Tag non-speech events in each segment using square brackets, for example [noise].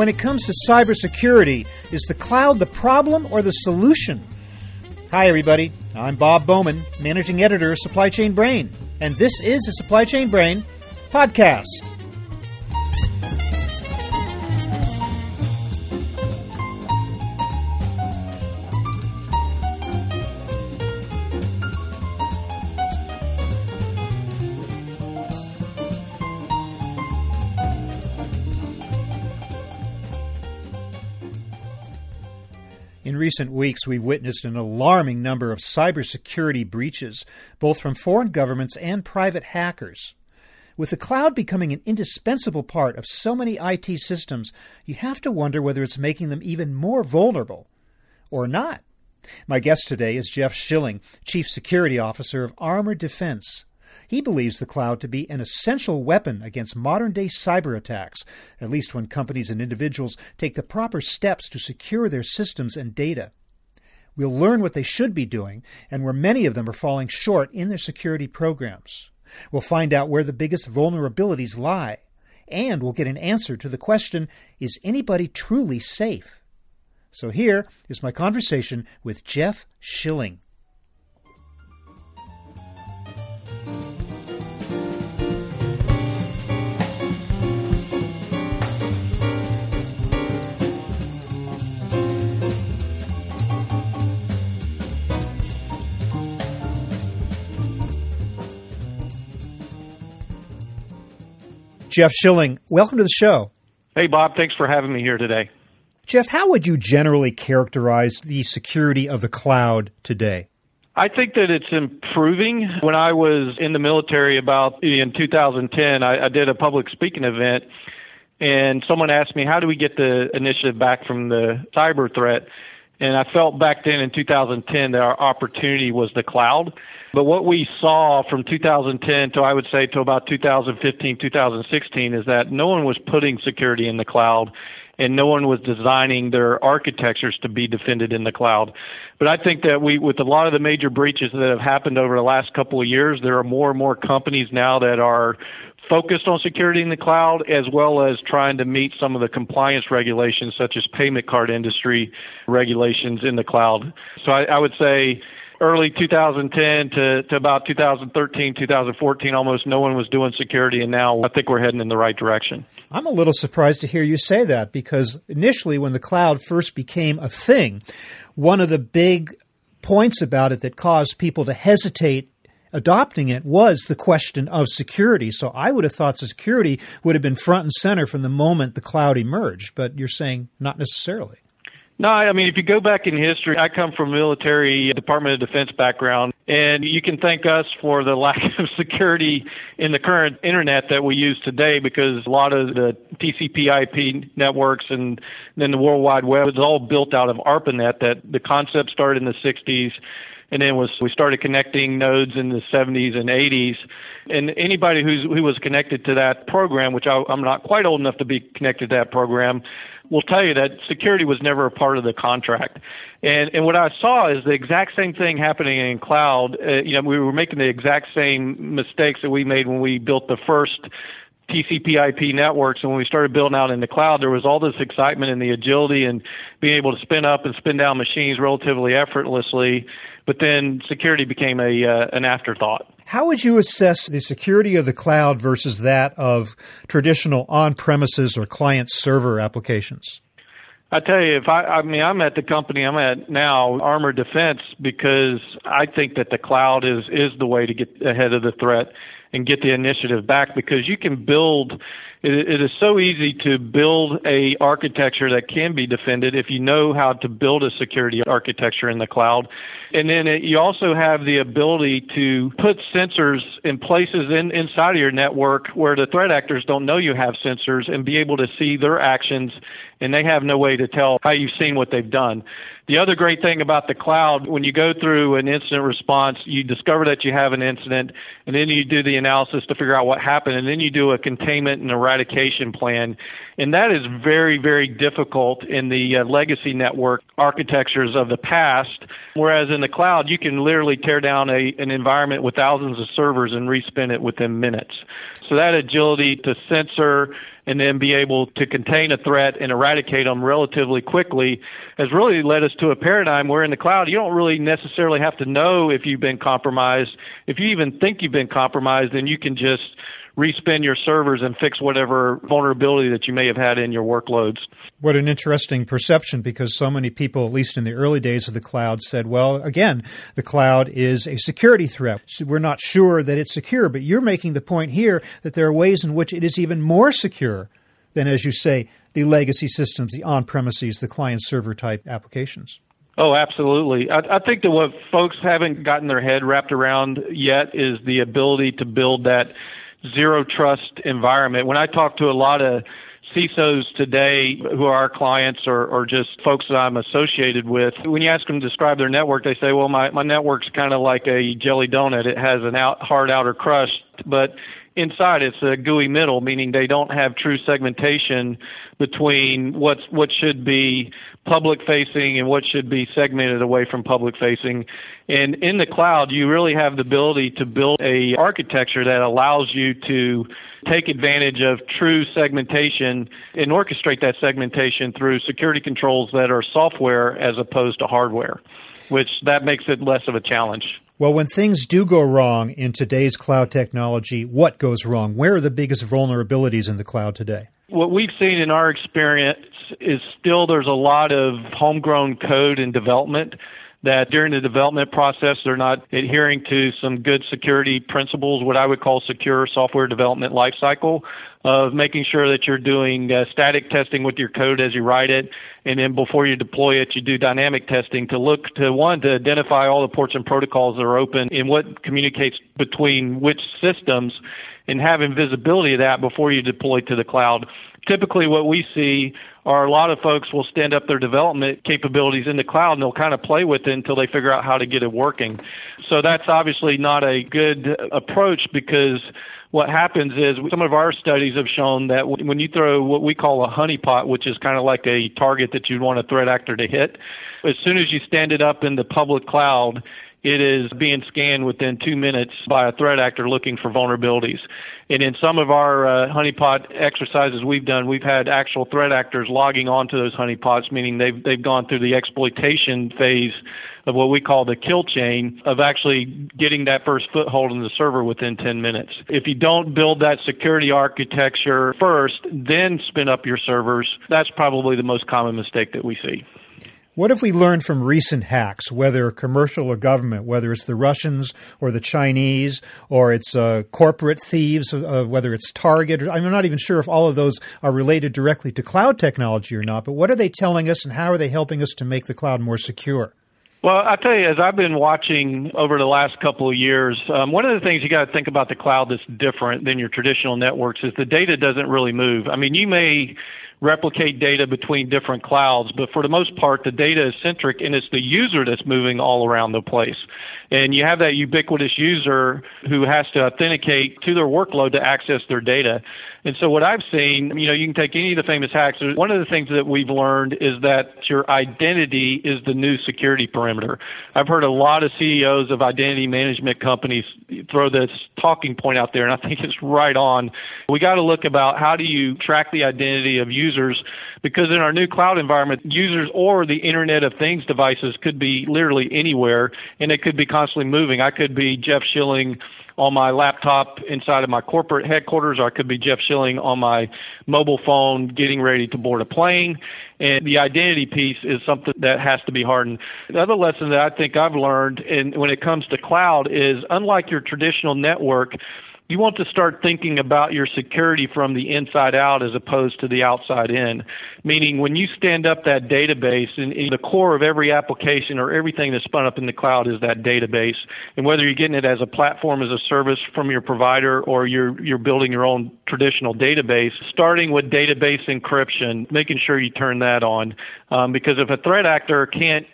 When it comes to cybersecurity, is the cloud the problem or the solution? Hi, everybody. I'm Bob Bowman, managing editor of Supply Chain Brain, and this is the Supply Chain Brain podcast. In recent weeks, we've witnessed an alarming number of cybersecurity breaches, both from foreign governments and private hackers. With the cloud becoming an indispensable part of so many IT systems, you have to wonder whether it's making them even more vulnerable. Or not. My guest today is Jeff Schilling, Chief Security Officer of Armor Defense. He believes the cloud to be an essential weapon against modern day cyber attacks, at least when companies and individuals take the proper steps to secure their systems and data. We'll learn what they should be doing and where many of them are falling short in their security programs. We'll find out where the biggest vulnerabilities lie. And we'll get an answer to the question is anybody truly safe? So here is my conversation with Jeff Schilling. Jeff Schilling, welcome to the show. Hey, Bob. Thanks for having me here today. Jeff, how would you generally characterize the security of the cloud today? I think that it's improving. When I was in the military about in 2010, I, I did a public speaking event, and someone asked me, How do we get the initiative back from the cyber threat? And I felt back then in 2010 that our opportunity was the cloud. But what we saw from 2010 to I would say to about 2015, 2016 is that no one was putting security in the cloud and no one was designing their architectures to be defended in the cloud. But I think that we, with a lot of the major breaches that have happened over the last couple of years, there are more and more companies now that are focused on security in the cloud as well as trying to meet some of the compliance regulations such as payment card industry regulations in the cloud. So I, I would say early 2010 to, to about 2013, 2014, almost no one was doing security, and now I think we're heading in the right direction. I'm a little surprised to hear you say that because initially, when the cloud first became a thing, one of the big points about it that caused people to hesitate adopting it was the question of security. So I would have thought security would have been front and center from the moment the cloud emerged, but you're saying not necessarily. No, I mean, if you go back in history, I come from a military uh, Department of Defense background, and you can thank us for the lack of [laughs] security in the current internet that we use today because a lot of the TCP IP networks and then the World Wide Web is all built out of ARPANET that the concept started in the 60s and then was we started connecting nodes in the 70s and 80s and anybody who's who was connected to that program which I, i'm not quite old enough to be connected to that program will tell you that security was never a part of the contract. And and what i saw is the exact same thing happening in cloud. Uh, you know we were making the exact same mistakes that we made when we built the first TCP IP networks. And when we started building out in the cloud, there was all this excitement and the agility and being able to spin up and spin down machines relatively effortlessly but then security became a uh, an afterthought. How would you assess the security of the cloud versus that of traditional on-premises or client server applications? I tell you, if I, I mean, I'm at the company I'm at now, Armor Defense, because I think that the cloud is is the way to get ahead of the threat and get the initiative back because you can build it, it is so easy to build a architecture that can be defended if you know how to build a security architecture in the cloud. And then it, you also have the ability to put sensors in places in, inside of your network where the threat actors don't know you have sensors and be able to see their actions and they have no way to tell how you've seen what they've done. The other great thing about the cloud, when you go through an incident response, you discover that you have an incident, and then you do the analysis to figure out what happened, and then you do a containment and eradication plan. And that is very, very difficult in the uh, legacy network architectures of the past. Whereas in the cloud, you can literally tear down a, an environment with thousands of servers and respin it within minutes. So that agility to censor and then be able to contain a threat and eradicate them relatively quickly has really led us to a paradigm where in the cloud you don't really necessarily have to know if you've been compromised. If you even think you've been compromised, then you can just respin your servers and fix whatever vulnerability that you may have had in your workloads. What an interesting perception because so many people, at least in the early days of the cloud, said, well, again, the cloud is a security threat. So we're not sure that it's secure, but you're making the point here that there are ways in which it is even more secure than, as you say, the legacy systems, the on premises, the client server type applications. Oh, absolutely. I, I, think that what folks haven't gotten their head wrapped around yet is the ability to build that zero trust environment. When I talk to a lot of CISOs today who are our clients or, or just folks that I'm associated with, when you ask them to describe their network, they say, well, my, my network's kind of like a jelly donut. It has an out, hard outer crust, but inside it's a gooey middle, meaning they don't have true segmentation between what's what should be public facing and what should be segmented away from public facing. And in the cloud, you really have the ability to build a architecture that allows you to take advantage of true segmentation and orchestrate that segmentation through security controls that are software as opposed to hardware, which that makes it less of a challenge. Well, when things do go wrong in today's cloud technology, what goes wrong? Where are the biggest vulnerabilities in the cloud today? What we've seen in our experience is still there's a lot of homegrown code and development that during the development process they're not adhering to some good security principles, what I would call secure software development lifecycle of making sure that you're doing uh, static testing with your code as you write it, and then before you deploy it, you do dynamic testing to look to one to identify all the ports and protocols that are open and what communicates between which systems, and having visibility of that before you deploy to the cloud. Typically, what we see a lot of folks will stand up their development capabilities in the cloud and they'll kind of play with it until they figure out how to get it working. So that's obviously not a good approach because what happens is some of our studies have shown that when you throw what we call a honeypot, which is kind of like a target that you'd want a threat actor to hit, as soon as you stand it up in the public cloud, it is being scanned within two minutes by a threat actor looking for vulnerabilities. And in some of our uh, honeypot exercises we've done, we've had actual threat actors logging onto those honeypots, meaning they've they've gone through the exploitation phase of what we call the kill chain of actually getting that first foothold in the server within 10 minutes. If you don't build that security architecture first, then spin up your servers, that's probably the most common mistake that we see. What have we learned from recent hacks, whether commercial or government, whether it's the Russians or the Chinese or it's uh, corporate thieves, uh, whether it's Target? I'm not even sure if all of those are related directly to cloud technology or not, but what are they telling us and how are they helping us to make the cloud more secure? Well, I tell you, as I've been watching over the last couple of years, um, one of the things you got to think about the cloud that's different than your traditional networks is the data doesn't really move. I mean, you may replicate data between different clouds, but for the most part, the data is centric and it's the user that's moving all around the place. And you have that ubiquitous user who has to authenticate to their workload to access their data. And so what I've seen, you know, you can take any of the famous hacks. One of the things that we've learned is that your identity is the new security perimeter. I've heard a lot of CEOs of identity management companies throw this talking point out there, and I think it's right on. We got to look about how do you track the identity of users because in our new cloud environment, users or the Internet of Things devices could be literally anywhere, and it could be constantly moving. I could be Jeff Schilling on my laptop inside of my corporate headquarters, or I could be Jeff Schilling on my mobile phone getting ready to board a plane. And the identity piece is something that has to be hardened. The other lesson that I think I've learned in, when it comes to cloud is unlike your traditional network, you want to start thinking about your security from the inside out as opposed to the outside in. Meaning, when you stand up that database, and, and the core of every application or everything that's spun up in the cloud is that database. And whether you're getting it as a platform, as a service from your provider, or you're you're building your own traditional database, starting with database encryption, making sure you turn that on, um, because if a threat actor can't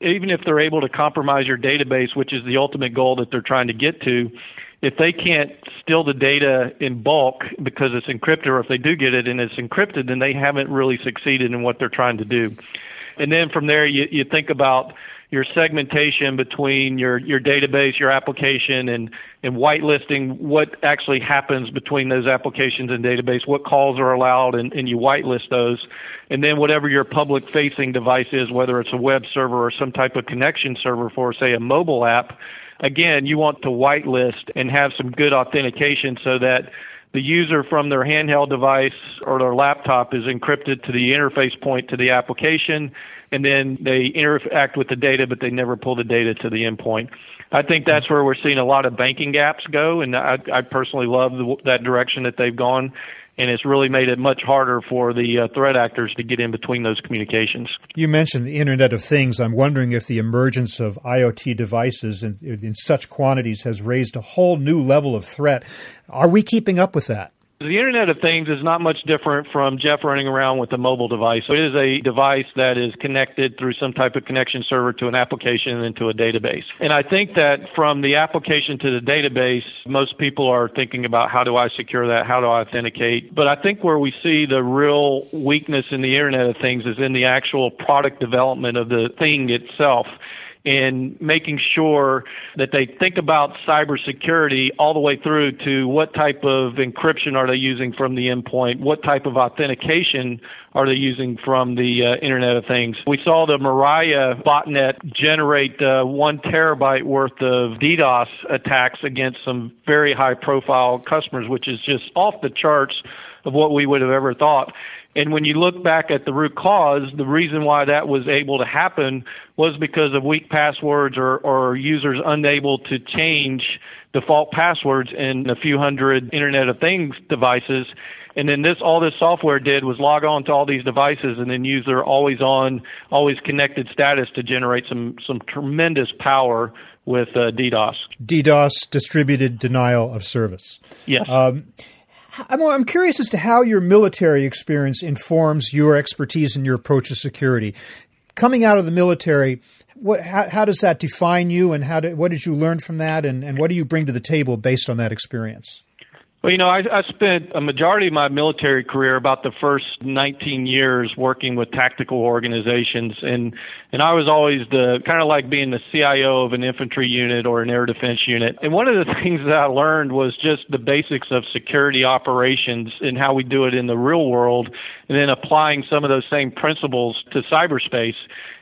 even if they're able to compromise your database, which is the ultimate goal that they're trying to get to, if they can't steal the data in bulk because it's encrypted, or if they do get it and it's encrypted, then they haven't really succeeded in what they're trying to do. And then from there, you, you think about your segmentation between your your database, your application, and and whitelisting what actually happens between those applications and database, what calls are allowed, and, and you whitelist those, and then whatever your public facing device is, whether it's a web server or some type of connection server for say a mobile app, again you want to whitelist and have some good authentication so that the user from their handheld device or their laptop is encrypted to the interface point to the application, and then they interact with the data, but they never pull the data to the endpoint. I think that's where we're seeing a lot of banking gaps go, and I, I personally love the, that direction that they've gone and it's really made it much harder for the uh, threat actors to get in between those communications. You mentioned the Internet of Things. I'm wondering if the emergence of IoT devices in, in such quantities has raised a whole new level of threat. Are we keeping up with that? The Internet of Things is not much different from Jeff running around with a mobile device. It is a device that is connected through some type of connection server to an application and to a database. And I think that from the application to the database, most people are thinking about how do I secure that? How do I authenticate? But I think where we see the real weakness in the Internet of Things is in the actual product development of the thing itself in making sure that they think about cybersecurity all the way through to what type of encryption are they using from the endpoint, what type of authentication are they using from the uh, Internet of Things. We saw the Mirai botnet generate uh, one terabyte worth of DDoS attacks against some very high profile customers, which is just off the charts of what we would have ever thought. And when you look back at the root cause, the reason why that was able to happen was because of weak passwords or, or users unable to change default passwords in a few hundred Internet of Things devices. And then this, all this software did was log on to all these devices and then use their always on, always connected status to generate some, some tremendous power with uh, DDoS. DDoS, distributed denial of service. Yes. Um, I'm, I'm curious as to how your military experience informs your expertise and your approach to security. Coming out of the military, what, how, how does that define you, and how what did you learn from that, and, and what do you bring to the table based on that experience? Well, you know, I, I spent a majority of my military career, about the first 19 years, working with tactical organizations, and and I was always the kind of like being the CIO of an infantry unit or an air defense unit. And one of the [laughs] things that I learned was just the basics of security operations and how we do it in the real world, and then applying some of those same principles to cyberspace.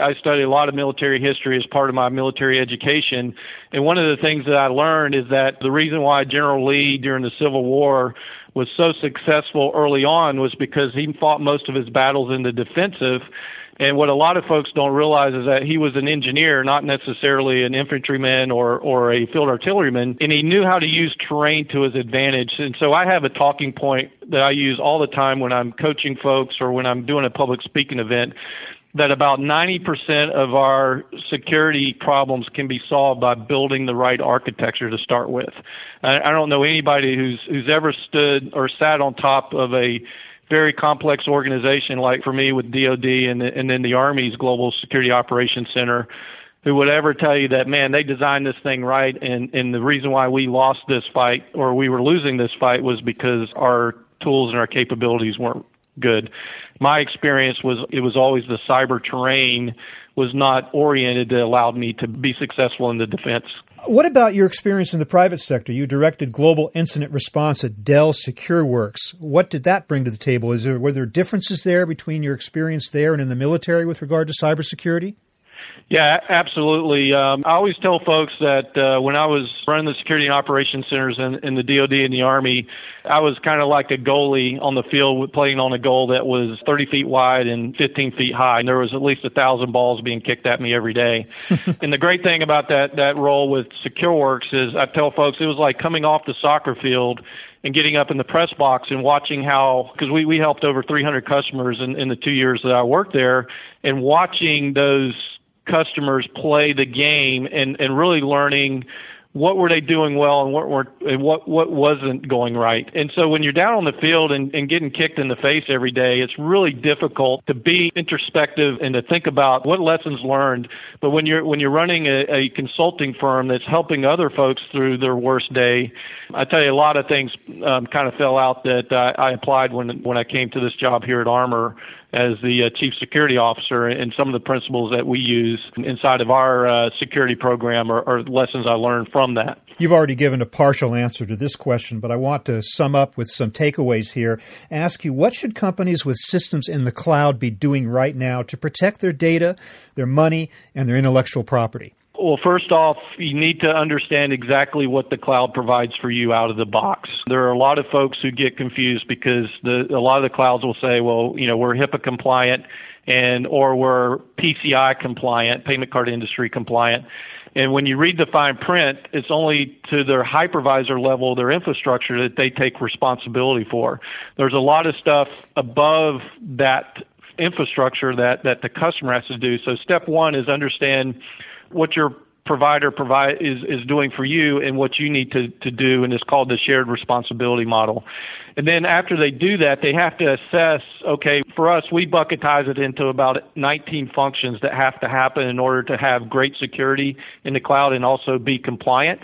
I studied a lot of military history as part of my military education. And one of the things that I learned is that the reason why General Lee during the Civil War was so successful early on was because he fought most of his battles in the defensive. And what a lot of folks don't realize is that he was an engineer, not necessarily an infantryman or, or a field artilleryman, and he knew how to use terrain to his advantage. And so I have a talking point that I use all the time when I'm coaching folks or when I'm doing a public speaking event that about 90% of our security problems can be solved by building the right architecture to start with. I, I don't know anybody who's who's ever stood or sat on top of a very complex organization like for me with DoD and and then the Army's Global Security Operations Center who would ever tell you that man they designed this thing right and and the reason why we lost this fight or we were losing this fight was because our tools and our capabilities weren't good. My experience was it was always the cyber terrain was not oriented that allowed me to be successful in the defense. What about your experience in the private sector? You directed global incident response at Dell SecureWorks. What did that bring to the table? Is there were there differences there between your experience there and in the military with regard to cybersecurity? Yeah, absolutely. Um, I always tell folks that uh, when I was running the security and operations centers in, in the DoD and the Army, I was kind of like a goalie on the field playing on a goal that was 30 feet wide and 15 feet high. And there was at least a thousand balls being kicked at me every day. [laughs] and the great thing about that that role with SecureWorks is I tell folks it was like coming off the soccer field and getting up in the press box and watching how because we we helped over 300 customers in, in the two years that I worked there and watching those customers play the game and, and really learning what were they doing well and what were and what what wasn't going right. And so when you're down on the field and, and getting kicked in the face every day, it's really difficult to be introspective and to think about what lessons learned. But when you're when you're running a, a consulting firm that's helping other folks through their worst day, I tell you a lot of things um, kind of fell out that uh, I applied when when I came to this job here at Armor as the uh, chief security officer, and some of the principles that we use inside of our uh, security program are, are lessons I learned from that. You've already given a partial answer to this question, but I want to sum up with some takeaways here. Ask you what should companies with systems in the cloud be doing right now to protect their data, their money, and their intellectual property? Well, first off, you need to understand exactly what the cloud provides for you out of the box. There are a lot of folks who get confused because the, a lot of the clouds will say, well, you know, we're HIPAA compliant and or we're PCI compliant, payment card industry compliant. And when you read the fine print, it's only to their hypervisor level, their infrastructure that they take responsibility for. There's a lot of stuff above that infrastructure that, that the customer has to do. So step one is understand what your provider provide is is doing for you and what you need to to do and it's called the shared responsibility model. And then after they do that they have to assess okay for us we bucketize it into about 19 functions that have to happen in order to have great security in the cloud and also be compliant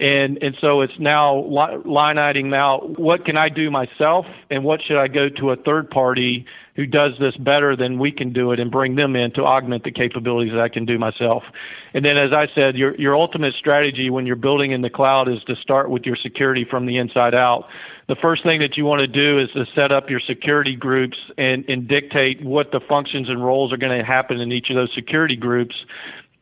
and and so it's now line iteming now what can I do myself and what should I go to a third party who does this better than we can do it and bring them in to augment the capabilities that I can do myself. And then as I said, your your ultimate strategy when you're building in the cloud is to start with your security from the inside out. The first thing that you want to do is to set up your security groups and, and dictate what the functions and roles are going to happen in each of those security groups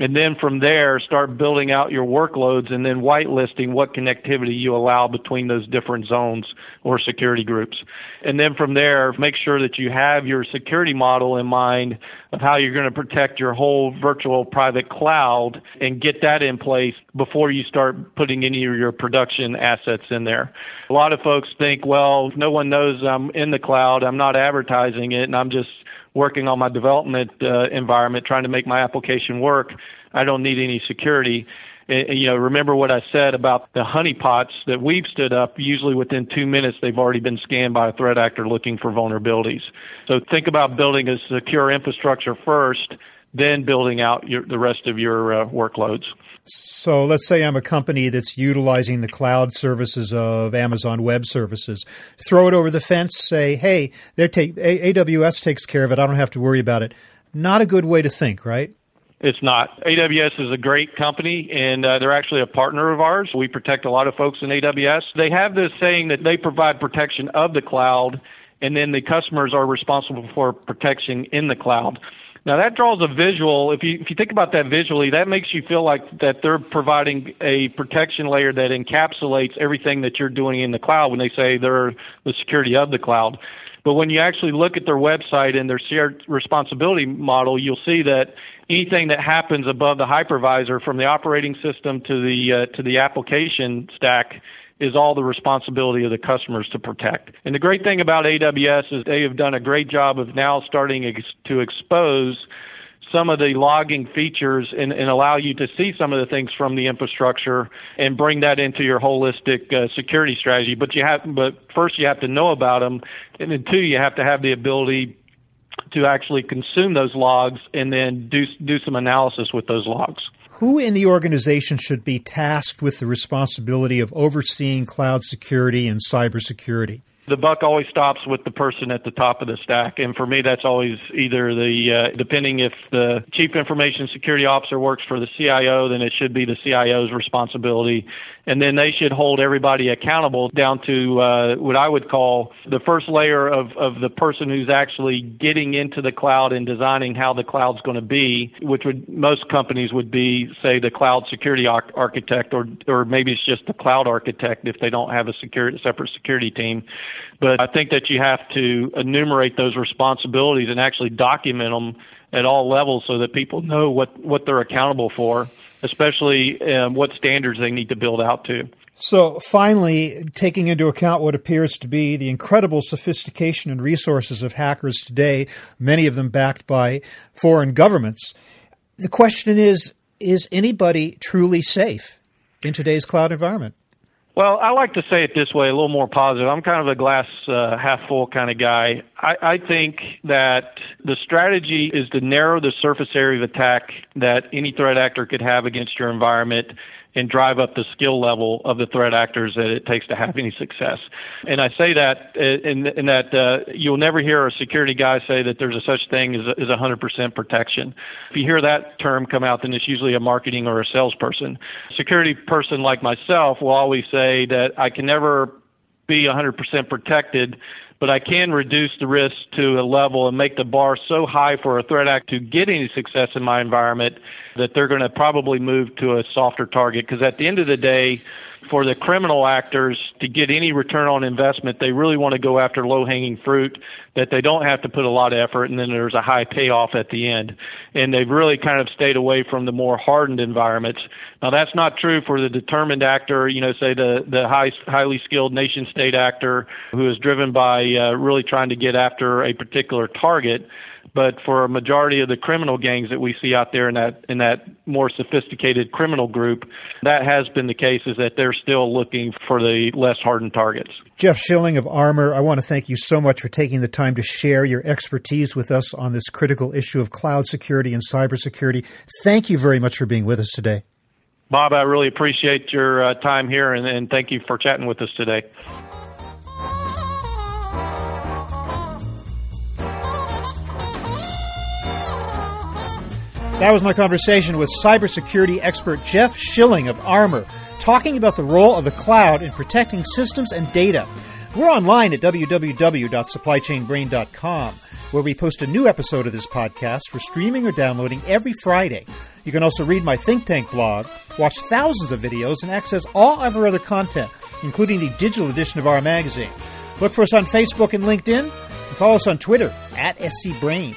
and then from there start building out your workloads and then whitelisting what connectivity you allow between those different zones or security groups. And then from there, make sure that you have your security model in mind of how you're going to protect your whole virtual private cloud and get that in place before you start putting any of your production assets in there. A lot of folks think, well, no one knows I'm in the cloud, I'm not advertising it, and I'm just working on my development uh, environment, trying to make my application work. I don't need any security. And, you know, remember what I said about the honeypots that we've stood up. Usually within two minutes, they've already been scanned by a threat actor looking for vulnerabilities. So think about building a secure infrastructure first, then building out your, the rest of your uh, workloads. So let's say I'm a company that's utilizing the cloud services of Amazon Web Services. Throw it over the fence, say, hey, they take, AWS takes care of it. I don't have to worry about it. Not a good way to think, right? It's not. AWS is a great company, and uh, they're actually a partner of ours. We protect a lot of folks in AWS. They have this saying that they provide protection of the cloud, and then the customers are responsible for protection in the cloud. Now that draws a visual. If you if you think about that visually, that makes you feel like that they're providing a protection layer that encapsulates everything that you're doing in the cloud when they say they're the security of the cloud. But when you actually look at their website and their shared responsibility model, you'll see that anything that happens above the hypervisor from the operating system to the uh, to the application stack is all the responsibility of the customers to protect. And the great thing about AWS is they have done a great job of now starting ex- to expose some of the logging features and, and, allow you to see some of the things from the infrastructure and bring that into your holistic uh, security strategy. But you have, but first you have to know about them, and then two, you have to have the ability to actually consume those logs and then do do some analysis with those logs. Who in the organization should be tasked with the responsibility of overseeing cloud security and cybersecurity? The buck always stops with the person at the top of the stack, and for me, that's always either the uh, depending if the chief information security officer works for the CIO, then it should be the CIO's responsibility, and then they should hold everybody accountable down to uh, what I would call the first layer of of the person who's actually getting into the cloud and designing how the cloud's going to be, which would most companies would be say the cloud security architect, or or maybe it's just the cloud architect if they don't have a separate security team but I think that you have to enumerate those responsibilities and actually document them at all levels so that people know what, what they're accountable for, especially um, what standards they need to build out to. So, finally, taking into account what appears to be the incredible sophistication and resources of hackers today, many of them backed by foreign governments, the question is is anybody truly safe in today's cloud environment? Well, I like to say it this way, a little more positive. I'm kind of a glass uh, half full kind of guy. I, I think that the strategy is to narrow the surface area of attack that any threat actor could have against your environment and drive up the skill level of the threat actors that it takes to have any success. And I say that in, in that uh, you'll never hear a security guy say that there's a such thing as, as 100% protection. If you hear that term come out, then it's usually a marketing or a salesperson. Security person like myself will always say that I can never be 100% protected but I can reduce the risk to a level and make the bar so high for a threat act to get any success in my environment that they're going to probably move to a softer target. Because at the end of the day, for the criminal actors to get any return on investment, they really want to go after low hanging fruit that they don't have to put a lot of effort and then there's a high payoff at the end. And they've really kind of stayed away from the more hardened environments. Now that's not true for the determined actor, you know, say the, the high, highly skilled nation state actor who is driven by uh, really trying to get after a particular target. But for a majority of the criminal gangs that we see out there in that in that more sophisticated criminal group, that has been the case is that they're still looking for the less hardened targets. Jeff Schilling of Armor, I want to thank you so much for taking the time to share your expertise with us on this critical issue of cloud security and cybersecurity. Thank you very much for being with us today. Bob, I really appreciate your uh, time here and, and thank you for chatting with us today. That was my conversation with cybersecurity expert Jeff Schilling of Armor, talking about the role of the cloud in protecting systems and data. We're online at www.supplychainbrain.com, where we post a new episode of this podcast for streaming or downloading every Friday. You can also read my think tank blog, watch thousands of videos, and access all of our other content, including the digital edition of our magazine. Look for us on Facebook and LinkedIn, and follow us on Twitter at scbrain.